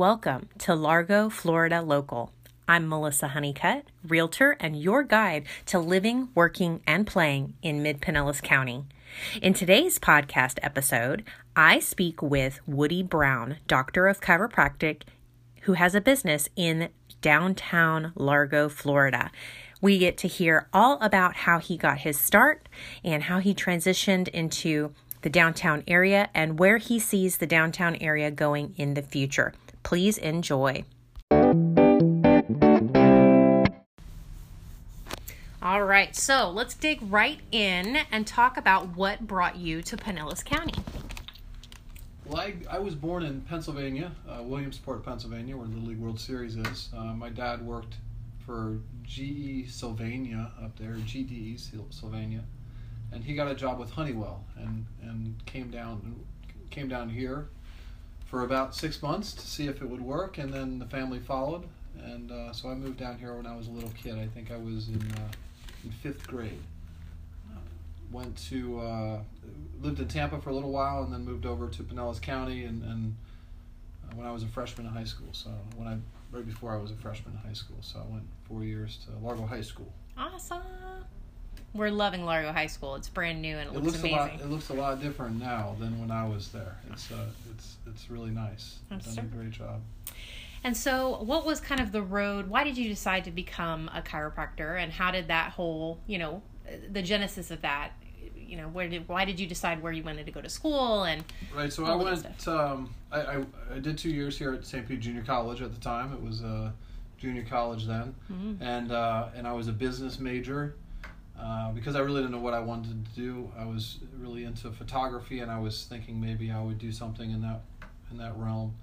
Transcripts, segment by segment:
Welcome to Largo, Florida Local. I'm Melissa Honeycutt, Realtor and your guide to living, working, and playing in Mid Pinellas County. In today's podcast episode, I speak with Woody Brown, Doctor of Chiropractic, who has a business in downtown Largo, Florida. We get to hear all about how he got his start and how he transitioned into the downtown area and where he sees the downtown area going in the future. Please enjoy. All right, so let's dig right in and talk about what brought you to Pinellas County. Well, I, I was born in Pennsylvania, uh, Williamsport, Pennsylvania, where the League World Series is. Uh, my dad worked for GE Sylvania up there, GTE Sylvania, and he got a job with Honeywell and, and came down came down here for about six months to see if it would work, and then the family followed, and uh, so I moved down here when I was a little kid. I think I was in uh, in fifth grade. Went to uh, lived in Tampa for a little while, and then moved over to Pinellas County, and, and uh, when I was a freshman in high school. So when I right before I was a freshman in high school, so I went four years to Largo High School. Awesome. We're loving Largo High School. It's brand new and it, it looks, looks amazing. A lot, it looks a lot different now than when I was there. It's uh, it's it's really nice. That's Done a great job. And so, what was kind of the road? Why did you decide to become a chiropractor, and how did that whole, you know, the genesis of that? You know, where did why did you decide where you wanted to go to school and? Right. So I went. Um, I, I, I did two years here at St. Pete Junior College at the time. It was a junior college then, mm-hmm. and uh, and I was a business major. Uh, because I really didn't know what I wanted to do, I was really into photography, and I was thinking maybe I would do something in that in that realm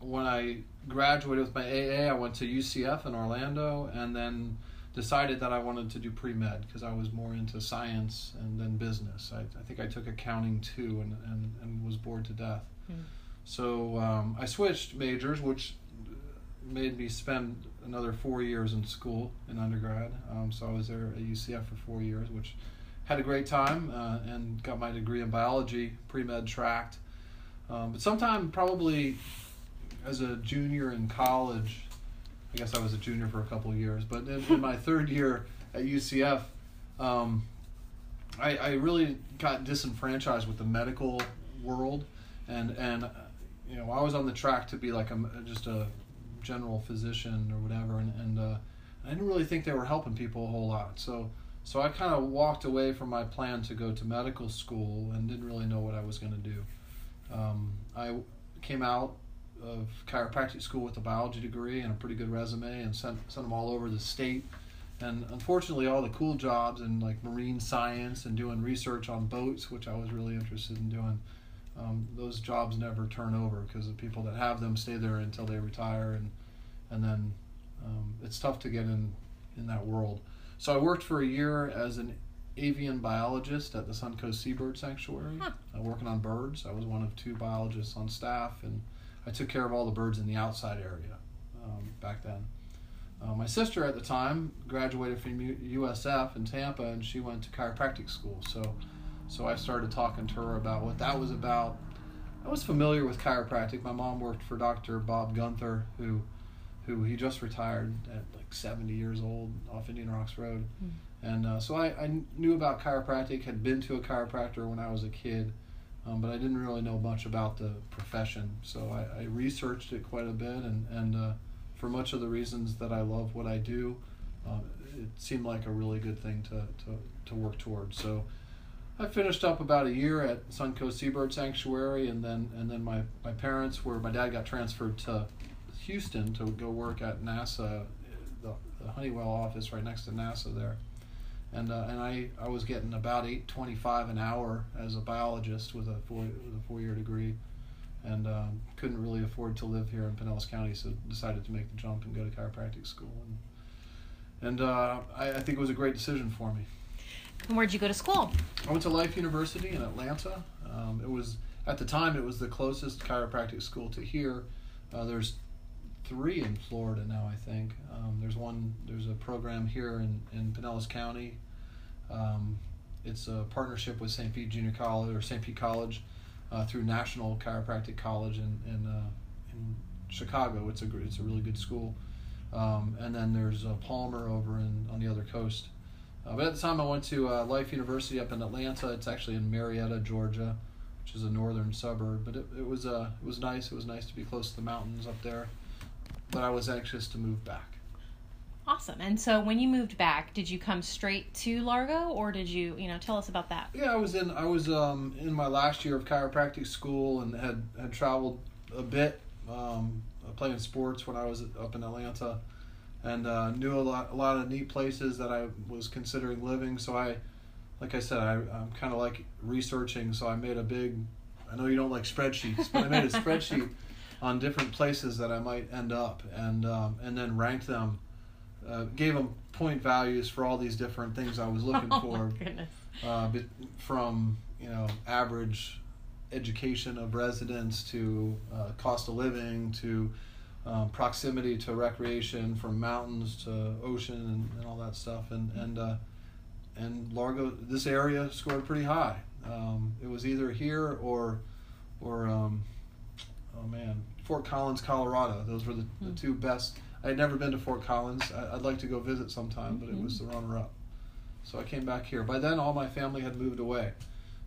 when I graduated with my AA, I went to UCF in Orlando, and then decided that I wanted to do pre med because I was more into science and then business. I, I think I took accounting too, and, and, and was bored to death. Mm. So um, I switched majors, which made me spend another four years in school in undergrad. Um, so I was there at UCF for four years, which had a great time uh, and got my degree in biology, pre med tracked. Um, but sometime probably as a junior in college, I guess I was a junior for a couple years, but in, in my third year at UCF, um, I, I really got disenfranchised with the medical world, and and you know I was on the track to be like a just a general physician or whatever, and and uh, I didn't really think they were helping people a whole lot. So so I kind of walked away from my plan to go to medical school and didn't really know what I was going to do. Um, I came out of chiropractic school with a biology degree and a pretty good resume and sent, sent them all over the state. And unfortunately, all the cool jobs in like marine science and doing research on boats, which I was really interested in doing, um, those jobs never turn over because the people that have them stay there until they retire, and and then um, it's tough to get in in that world. So I worked for a year as an avian biologist at the Suncoast Seabird Sanctuary, huh. uh, working on birds. I was one of two biologists on staff, and I took care of all the birds in the outside area um, back then. Uh, my sister at the time graduated from U- USF in Tampa, and she went to chiropractic school. So, so I started talking to her about what that was about. I was familiar with chiropractic. My mom worked for Dr. Bob Gunther, who, who he just retired at like 70 years old off Indian Rocks Road, mm. and uh, so I, I knew about chiropractic. Had been to a chiropractor when I was a kid um, but I didn't really know much about the profession. So I, I researched it quite a bit, and, and uh, for much of the reasons that I love what I do, uh, it seemed like a really good thing to, to, to work towards. So I finished up about a year at Suncoast Seabird Sanctuary, and then and then my, my parents were my dad got transferred to Houston to go work at NASA, the, the Honeywell office right next to NASA there and uh, and I, I was getting about eight twenty five an hour as a biologist with a four with a four year degree, and um, couldn't really afford to live here in Pinellas County, so decided to make the jump and go to chiropractic school, and and uh, I, I think it was a great decision for me. And where'd you go to school? I went to Life University in Atlanta. Um, it was at the time it was the closest chiropractic school to here. Uh, there's three in Florida now, I think. Um, there's one. There's a program here in in Pinellas County. Um, it's a partnership with St. Pete Junior College or St. Pete College uh, through National Chiropractic College in in, uh, in Chicago. It's a it's a really good school. Um, and then there's uh, Palmer over in on the other coast. Uh, but at the time, I went to uh, Life University up in Atlanta. It's actually in Marietta, Georgia, which is a northern suburb. But it, it was uh, it was nice. It was nice to be close to the mountains up there. But I was anxious to move back. Awesome. And so when you moved back, did you come straight to Largo or did you, you know, tell us about that? Yeah, I was in I was um, in my last year of chiropractic school and had had traveled a bit um, playing sports when I was up in Atlanta, and uh, knew a lot a lot of neat places that I was considering living. So I, like I said, I, I'm kind of like researching. So I made a big. I know you don't like spreadsheets, but I made a spreadsheet on different places that I might end up, and um, and then ranked them uh, gave them point values for all these different things I was looking oh for. Uh, from you know average education of residents to uh, cost of living to um, proximity to recreation, from mountains to ocean and, and all that stuff, and and uh, and Largo, this area scored pretty high. Um, it was either here or or um, oh man, Fort Collins, Colorado. Those were the, the hmm. two best I had never been to Fort Collins. I, would like to go visit sometime, but it was the runner up. So I came back here. By then, all my family had moved away.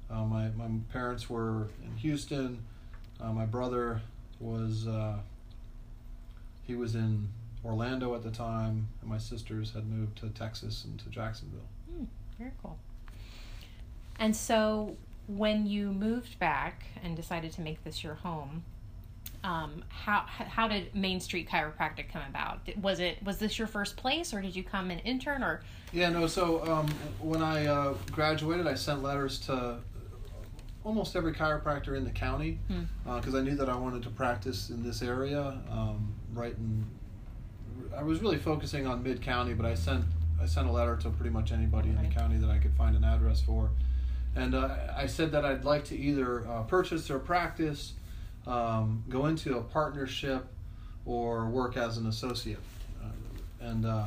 Uh, my, my parents were in Houston. Uh, my brother was uh, he was in Orlando at the time, and my sisters had moved to Texas and to Jacksonville. Mm, very cool. And so, when you moved back and decided to make this your home, um, how how did Main Street Chiropractic come about? Was it was this your first place, or did you come and intern, or? Yeah, no. So um, when I uh, graduated, I sent letters to almost every chiropractor in the county because hmm. uh, I knew that I wanted to practice in this area. Um, right in, I was really focusing on mid county, but I sent I sent a letter to pretty much anybody in the county that I could find an address for, and uh, I said that I'd like to either uh, purchase or practice um, go into a partnership or work as an associate. Uh, and uh,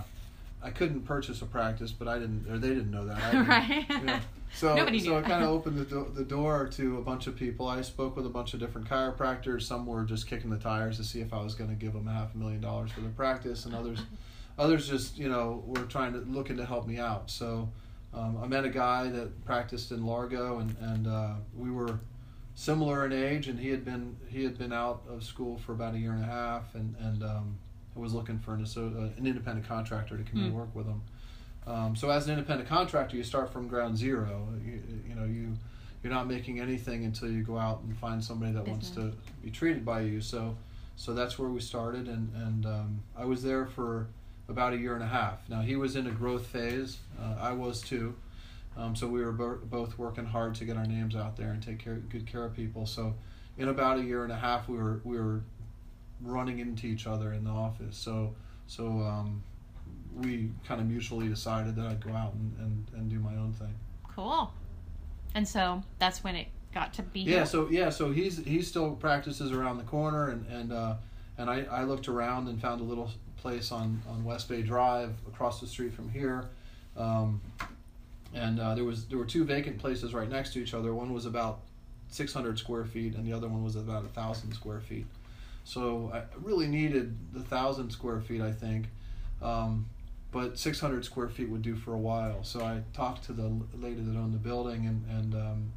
I couldn't purchase a practice, but I didn't, or they didn't know that. Didn't, right. You know. So, Nobody so it kind of opened the, do- the door to a bunch of people. I spoke with a bunch of different chiropractors. Some were just kicking the tires to see if I was going to give them a half a million dollars for their practice, and others, others just you know were trying to looking to help me out. So um, I met a guy that practiced in Largo, and and uh, we were similar in age, and he had been he had been out of school for about a year and a half, and and um, was looking for an, uh, an independent contractor to come mm. and work with him. Um, so as an independent contractor, you start from ground zero. You, you know you you're not making anything until you go out and find somebody that Business. wants to be treated by you. So so that's where we started, and and um, I was there for about a year and a half. Now he was in a growth phase. Uh, I was too. Um, so we were bo- both working hard to get our names out there and take care, good care of people. So in about a year and a half, we were we were running into each other in the office. So so um, we kind of mutually decided that I'd go out and, and, and do my own thing. Cool. And so that's when it got to be. Yeah. Here. So yeah. So he's he still practices around the corner, and and uh, and I, I looked around and found a little place on on West Bay Drive across the street from here. Um, and uh, there was there were two vacant places right next to each other. One was about 600 square feet, and the other one was about a thousand square feet. So I really needed the thousand square feet, I think, um, but 600 square feet would do for a while. So I talked to the lady that owned the building, and and um,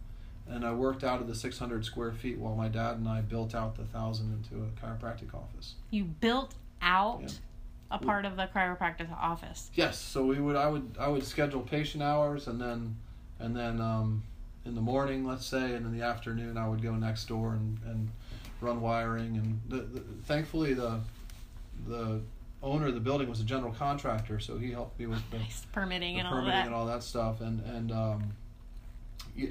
and I worked out of the 600 square feet while my dad and I built out the thousand into a chiropractic office. You built out. Yeah a part of the chiropractic office. Yes, so we would I would I would schedule patient hours and then and then um, in the morning, let's say, and in the afternoon I would go next door and, and run wiring and the, the, thankfully the the owner of the building was a general contractor, so he helped me with the, nice. permitting, the and, permitting all and all that stuff. And and um,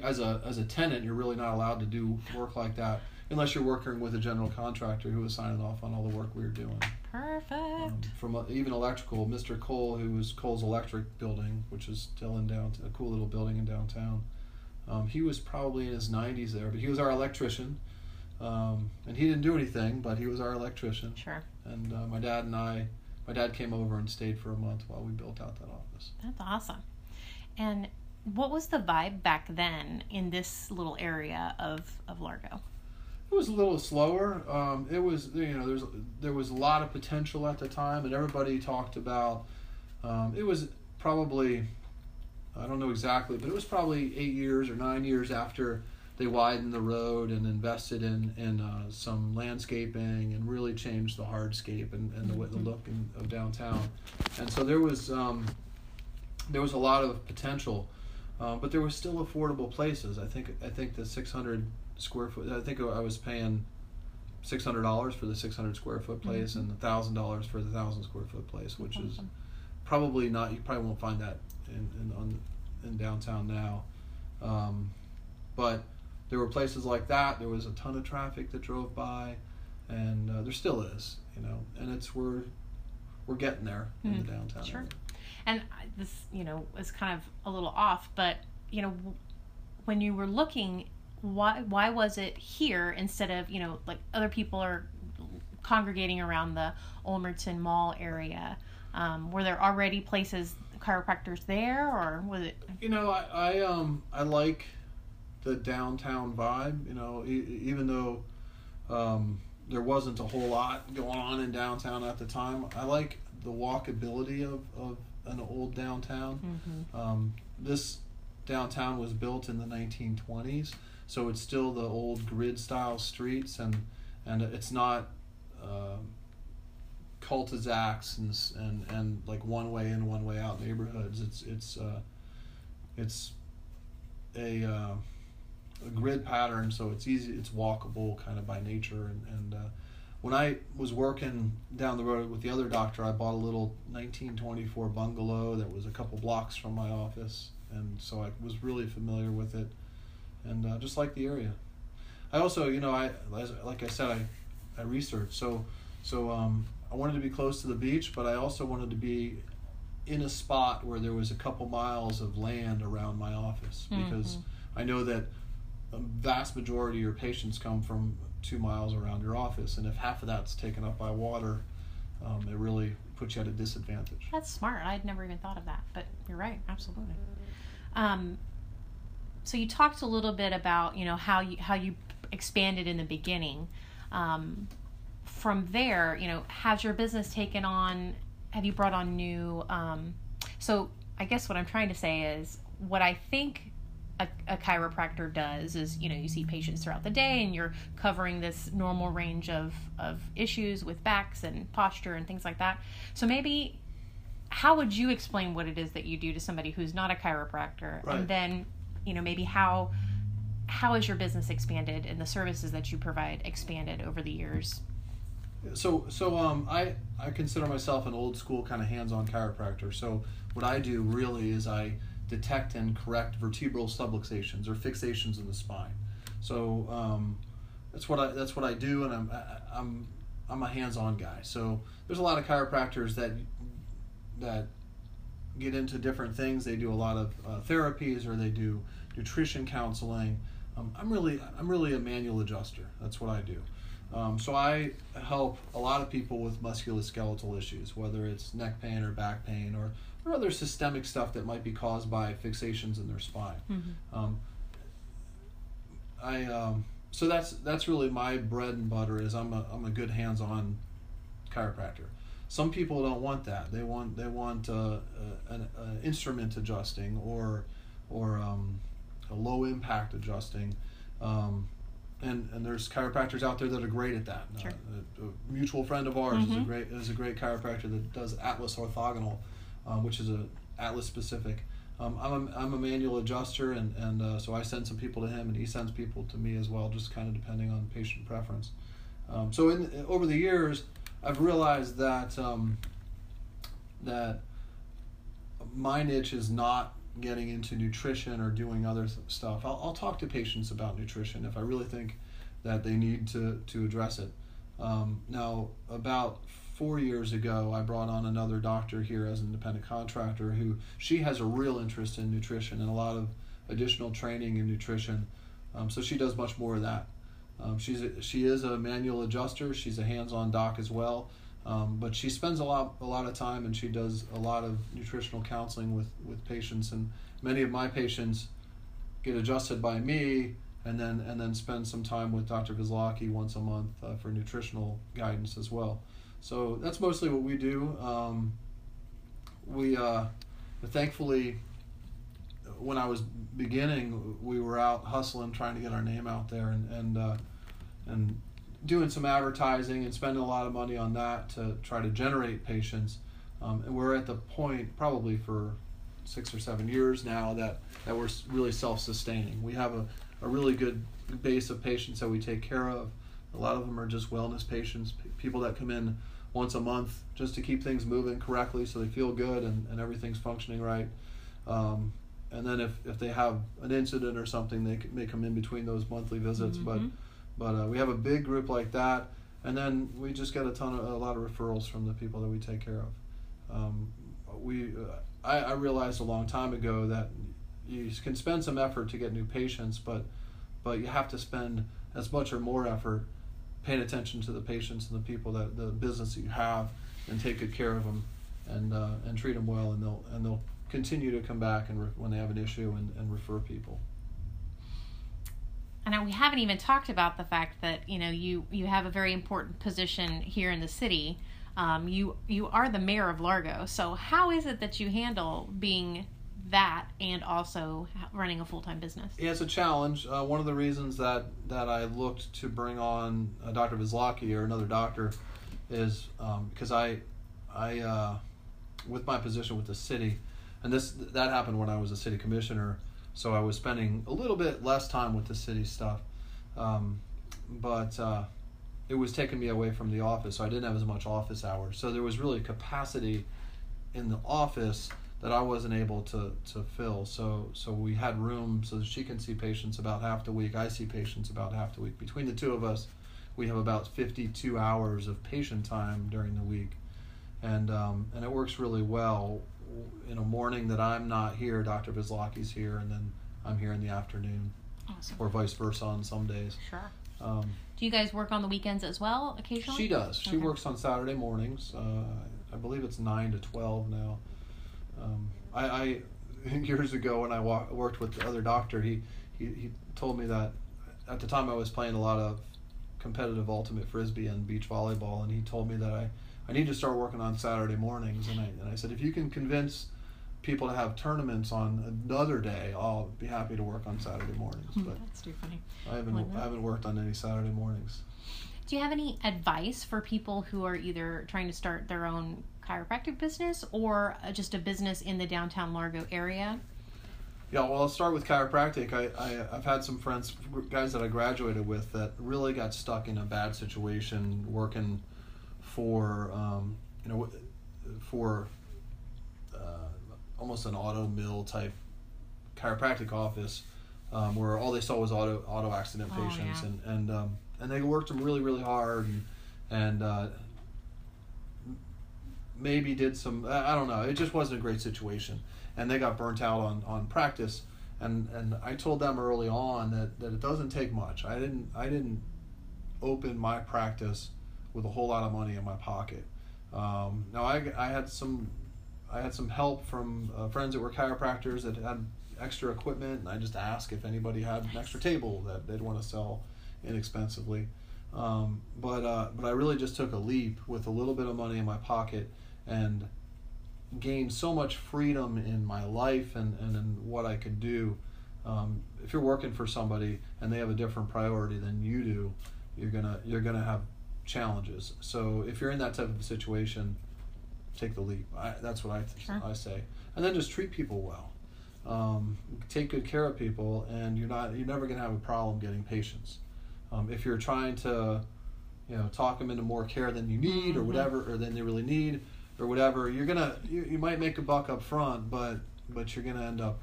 as a as a tenant, you're really not allowed to do work like that unless you're working with a general contractor who was signing off on all the work we were doing. Perfect. Um, from uh, even electrical, Mr. Cole, who was Cole's Electric Building, which is still in downtown, a cool little building in downtown. Um, he was probably in his 90s there, but he was our electrician. Um, and he didn't do anything, but he was our electrician. Sure. And uh, my dad and I, my dad came over and stayed for a month while we built out that office. That's awesome. And what was the vibe back then in this little area of, of Largo? It was a little slower. Um, it was you know there's there was a lot of potential at the time, and everybody talked about. Um, it was probably, I don't know exactly, but it was probably eight years or nine years after they widened the road and invested in in uh, some landscaping and really changed the hardscape and, and the, the Mm-hmm. look in, of downtown. And so there was um, there was a lot of potential, uh, but there was still affordable places. I think I think the 600 square foot. I think I was paying six hundred dollars for the six hundred square foot place Mhm. and thousand dollars for the thousand square foot place, which is probably not. You probably won't find that in in on, in downtown now, um, but there were places like that. There was a ton of traffic that drove by, and uh, there still is. You know, and it's we're we're getting there in the Mhm. downtown. Sure. area. And this, you know, is kind of a little off, but you know, when you were looking, why why was it here instead of you know like other people are congregating around the Ulmerton Mall area? Um, were there already places chiropractors there, or was it? You know, I, I um I like the downtown vibe. You know, e- even though um, there wasn't a whole lot going on in downtown at the time, I like the walkability of, of an old downtown. Mm-hmm. Um, this downtown was built in the 1920s, so it's still the old grid style streets, and and it's not um cul-de-sacs and and and like one way in, one way out neighborhoods. It's it's uh, it's a uh, a grid pattern, so it's easy. It's walkable kind of by nature, and and uh, when I was working down the road with the other doctor, I bought a little 1924 bungalow that was a couple blocks from my office, and so I was really familiar with it, and uh, just like the area. I also, you know, I as, like I said, I I researched so so um, I wanted to be close to the beach, but I also wanted to be in a spot where there was a couple miles of land around my office because Mhm. I know that a vast majority of your patients come from two miles around your office, and if half of that's taken up by water, um, it really puts you at a disadvantage. That's smart. I'd never even thought of that, but you're right. Absolutely. Um, so you talked a little bit about you know how you how you expanded in the beginning. Um, from there, you know, has your business taken on? Have you brought on new? Um, so I guess what I'm trying to say is what I think a, a chiropractor does is you know you see patients throughout the day and you're covering this normal range of of issues with backs and posture and things like that. So maybe how would you explain what it is that you do to somebody who's not a chiropractor Right. and then you know maybe how how has your business expanded and the services that you provide expanded over the years So, so um, I I consider myself an old school kind of hands-on chiropractor. So, what I do really is I detect and correct vertebral subluxations or fixations in the spine. So um, that's what I that's what I do, and I'm I'm I'm a hands-on guy. So there's a lot of chiropractors that that get into different things. They do a lot of uh, therapies or they do nutrition counseling. Um, I'm really I'm really a manual adjuster. That's what I do. Um, so I help a lot of people with musculoskeletal issues, whether it's neck pain or back pain or, or other systemic stuff that might be caused by fixations in their spine. Um, I um, so that's that's really my bread and butter. Is I'm a I'm a good hands-on chiropractor. Some people don't want that. They want they want uh, uh, an, an instrument adjusting or or um, a low impact adjusting. Um, and, and there's chiropractors out there that are great at that. Sure. Uh, a, a mutual friend of ours is a Mhm. great is a great chiropractor that does Atlas orthogonal, um, which is a Atlas specific. Um, I'm a, I'm a manual adjuster, and and uh, so I send some people to him, and he sends people to me as well, just kind of depending on patient preference. Um, so in over the years, I've realized that um, that my niche is not getting into nutrition or doing other th- stuff. I'll, I'll talk to patients about nutrition if I really think that they need to to address it. Um, now, about four years ago, I brought on another doctor here as an independent contractor who she has a real interest in nutrition and a lot of additional training in nutrition. Um, so she does much more of that. Um, she's a, she is a manual adjuster. She's a hands-on doc as well. Um, but she spends a lot a lot of time and she does a lot of nutritional counseling with with patients and many of my patients get adjusted by me and then and then spend some time with Dr. Vizlaki once a month uh, for nutritional guidance as well. So that's mostly what we do. Um, we uh, thankfully, when I was beginning, we were out hustling, trying to get our name out there, and and uh, and doing some advertising and spending a lot of money on that to try to generate patients. Um, and we're at the point, probably for six or seven years now, that that we're really self-sustaining. We have a, a really good base of patients that we take care of. A lot of them are just wellness patients, p- people that come in once a month just to keep things moving correctly so they feel good and, and everything's functioning right. Um, and then if, if they have an incident or something, they may come in between those monthly visits. Mm-hmm. But but uh, we have a big group like that, and then we just get a ton of a lot of referrals from the people that we take care of. Um, we uh, I, I realized a long time ago that you can spend some effort to get new patients, but but you have to spend as much or more effort paying attention to the patients and the people that the business that you have, and take good care of them, and uh, and treat them well, and they'll and they'll continue to come back and re- when they have an issue and, and refer people. And we haven't even talked about the fact that you know you you have a very important position here in the city. Um, you you are the mayor of Largo. So how is it that you handle being that and also running a full time business? Yeah, it's a challenge. Uh, one of the reasons that that I looked to bring on uh, Dr. Vizlaki or another doctor is um, because I I uh, with my position with the city, and this that happened when I was a city commissioner. So I was spending a little bit less time with the city stuff, um, but uh, it was taking me away from the office. So I didn't have as much office hours. So there was really capacity in the office that I wasn't able to, to fill. So so we had room so that she can see patients about half the week. I see patients about half the week. Between the two of us, we have about 52 hours of patient time during the week, and um, and it works really well. In a morning that I'm not here, Dr. Vizlaki's here, and then I'm here in the afternoon, Awesome. or vice versa on some days. Sure. Um, Do you guys work on the weekends as well occasionally? She does. She Okay. works on Saturday mornings. Uh, I believe it's nine to twelve now. Um, I, I years ago when I wa- worked with the other doctor, he, he he told me that at the time I was playing a lot of competitive ultimate frisbee and beach volleyball, and he told me that I, I need to start working on Saturday mornings, and I and I said if you can convince people to have tournaments on another day, I'll be happy to work on Saturday mornings. Hmm, But That's too funny. I haven't that. I haven't worked on any Saturday mornings. Do you have any advice for people who are either trying to start their own chiropractic business or uh, just a business in the downtown Largo area? Yeah, well, I'll start with chiropractic. I, I, I've had some friends, guys that I graduated with, that really got stuck in a bad situation working for, um, you know, for uh, almost an auto mill type chiropractic office, um, where all they saw was auto auto accident Oh, patients, yeah. and and um, and they worked them really really hard, and and uh, maybe did some I don't know. It just wasn't a great situation, and they got burnt out on on practice. And and I told them early on that, that it doesn't take much. I didn't I didn't open my practice with a whole lot of money in my pocket. Um, now I, I had some I had some help from uh, friends that were chiropractors that had extra equipment, and I just asked if anybody had an extra table that they'd want to sell inexpensively. Um, but uh, but I really just took a leap with a little bit of money in my pocket and gained so much freedom in my life and, and in what I could do. Um, if you're working for somebody and they have a different priority than you do, you're gonna you're gonna have challenges. So if you're in that type of situation, take the leap. I, that's what I Sure. I say, and then just treat people well. Um, take good care of people, and you're not you're never gonna have a problem getting patients. Um, if you're trying to, you know, talk them into more care than you need or Mhm. whatever, or than they really need, or whatever, you're gonna you, you might make a buck up front, but but you're gonna end up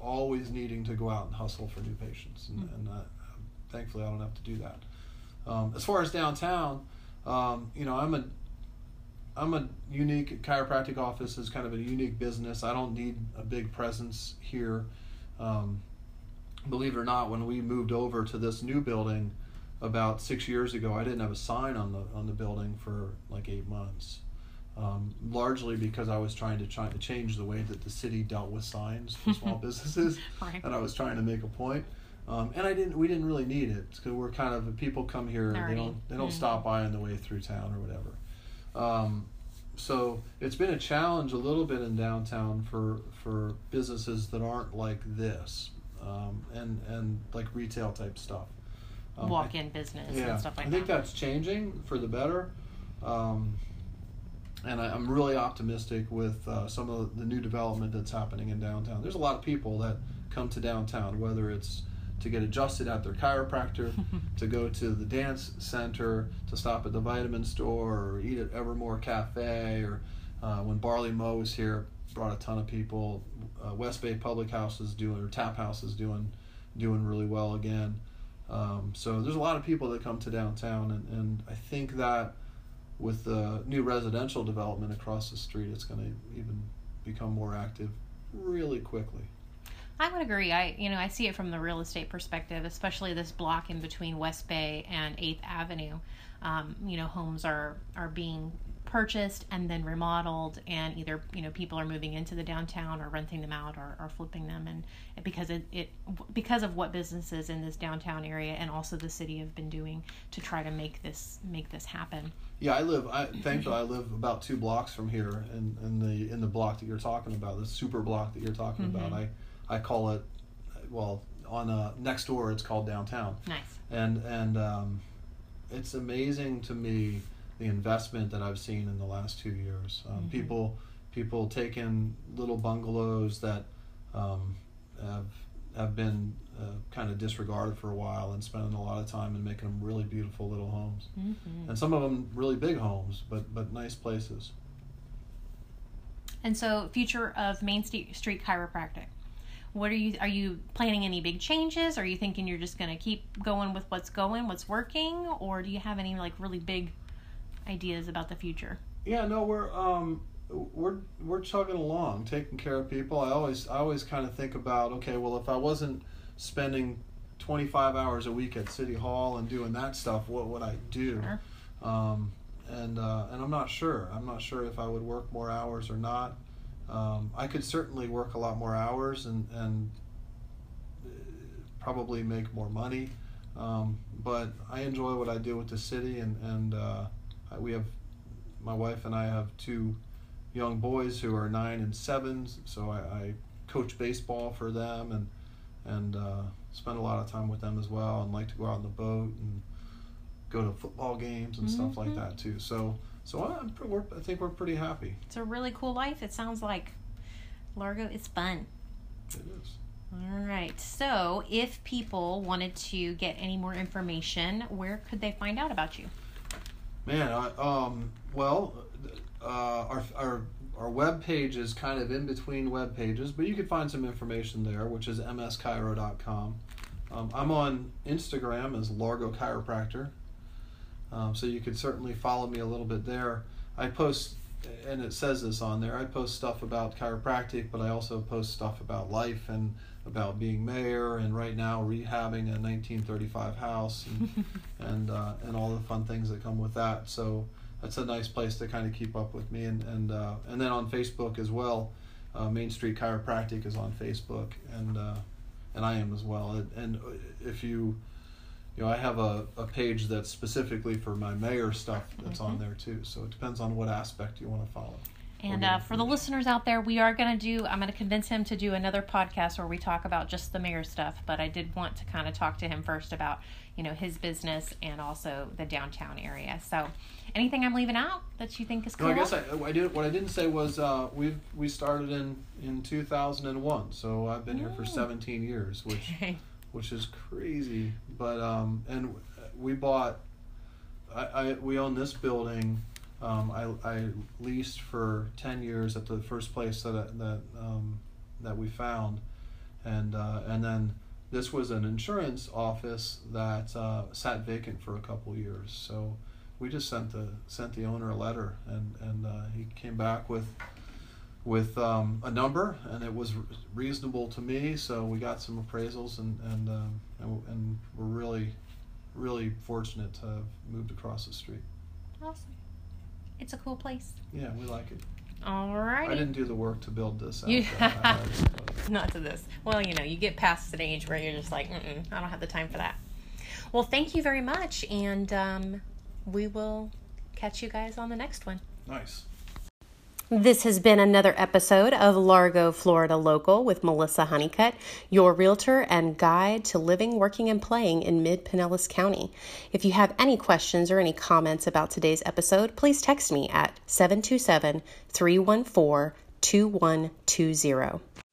always needing to go out and hustle for new patients, and, Mm. and uh, thankfully I don't have to do that. Um, as far as downtown, um, you know, I'm a I'm a unique chiropractic office is kind of a unique business. I don't need a big presence here. Um, believe it or not, when we moved over to this new building about six years ago, I didn't have a sign on the on the building for like eight months. Um, largely because I was trying to try to change the way that the city dealt with signs for small businesses, Right. and I was trying to make a point. Um, and I didn't. We didn't really need it because we're kind of people come here. They don't. They don't Mhm. stop by on the way through town or whatever. Um, so it's been a challenge a little bit in downtown for for businesses that aren't like this, um, and and like retail type stuff. Um, Walk-in business yeah, and stuff like that. I think that. that's changing for the better. And I, I'm really optimistic with uh, some of the new development that's happening in downtown. There's a lot of people that come to downtown, whether it's to get adjusted at their chiropractor, to go to the dance center, to stop at the vitamin store, or eat at Evermore Cafe, or uh, when Barley Mow was here, brought a ton of people. Uh, West Bay Public House is doing, or Tap House is doing, doing really well again. Um, so there's a lot of people that come to downtown, and, and I think that with the new residential development across the street, it's going to even become more active really quickly. I would agree. I you know I see it from the real estate perspective, especially this block in between West Bay and Eighth Avenue. Um, you know, homes are are being purchased and then remodeled, and either you know people are moving into the downtown or renting them out or, or flipping them, and because it, it because of what businesses in this downtown area and also the city have been doing to try to make this make this happen. Yeah, I live. I thankfully I live about two blocks from here, in, in the in the block that you're talking about, the super block that you're talking about. Mhm. I I call it, well, on uh, next door it's called downtown, Nice. and and um, it's amazing to me the investment that I've seen in the last two years. Um, Mhm. People people taking little bungalows that um, have have been uh, kind of disregarded for a while and spending a lot of time and making them really beautiful little homes hmm and some of them really big homes, but but nice places. And so, future of Main Street Street Chiropractic. What are you? Are you planning any big changes? Are you thinking you're just going to keep going with what's going, what's working, or do you have any like really big ideas about the future? Yeah, no, we're um we're we're chugging along, taking care of people. I always I always kind of think about okay, well, if I wasn't spending 25 hours a week at City Hall and doing that stuff, what would I do? Sure. Um, and uh, and I'm not sure. I'm not sure if I would work more hours or not. Um, I could certainly work a lot more hours and and uh, probably make more money. Um, but I enjoy what I do with the city, and and uh, we have my wife and I have two young boys who are nine and seven. So I, I coach baseball for them and and uh, spend a lot of time with them as well, and like to go out on the boat and go to football games and stuff like Mhm. that too. So so I'm, pre- we're, I think we're pretty happy. It's a really cool life. It sounds like Largo. It's fun. It is. All right. So, if people wanted to get any more information, where could they find out about you? Man, I, um, well, uh, our our our web page is kind of in between web pages, but you can find some information there, which is mscairo.com. Um, I'm on Instagram as Largo Chiropractor, um, so you could certainly follow me a little bit there. I post, and it says this on there. I post stuff about chiropractic, but I also post stuff about life and about being mayor, and right now rehabbing a 1935 house and and uh, and all the fun things that come with that. So that's a nice place to kind of keep up with me, and and uh, and then on Facebook as well. Uh, Main Street Chiropractic is on Facebook, and uh, and I am as well. And, and if you, you know, I have a, a page that's specifically for my mayor stuff that's on Mhm. there too. So it depends on what aspect you want to follow. And uh, for the listeners out there, we are going to do, I'm going to convince him to do another podcast where we talk about just the mayor stuff. But I did want to kind of talk to him first about, you know, his business and also the downtown area. So anything I'm leaving out that you think is No, cool? I guess I, I did. What I didn't say was uh, we we started in in 2001, so I've been here for Mm. 17 years, which which is crazy. But um, and we bought, I, I we own this building. Um, I, I leased for ten years at the first place that I- that um, that we found, and uh, and then this was an insurance office that uh, sat vacant for a couple years. So we just sent the sent the owner a letter, and and uh, he came back with with um, a number, and it was reasonable to me. So we got some appraisals, and and um, and, and we're really, really fortunate to have moved across the street. Awesome. It's a cool place. Yeah, we like it. All I didn't do the work to build this out. You- though. I hired somebody. not to this. Well, you know, you get past an age where you're just like, Mm-mm, I don't have the time for that. Well, thank you very much, and um, we will catch you guys on the next one. Nice. This has been another episode of Largo, Florida Local with Melissa Honeycutt, your realtor and guide to living, working, and playing in mid Pinellas County. If you have any questions or any comments about today's episode, please text me at 727 314 2120.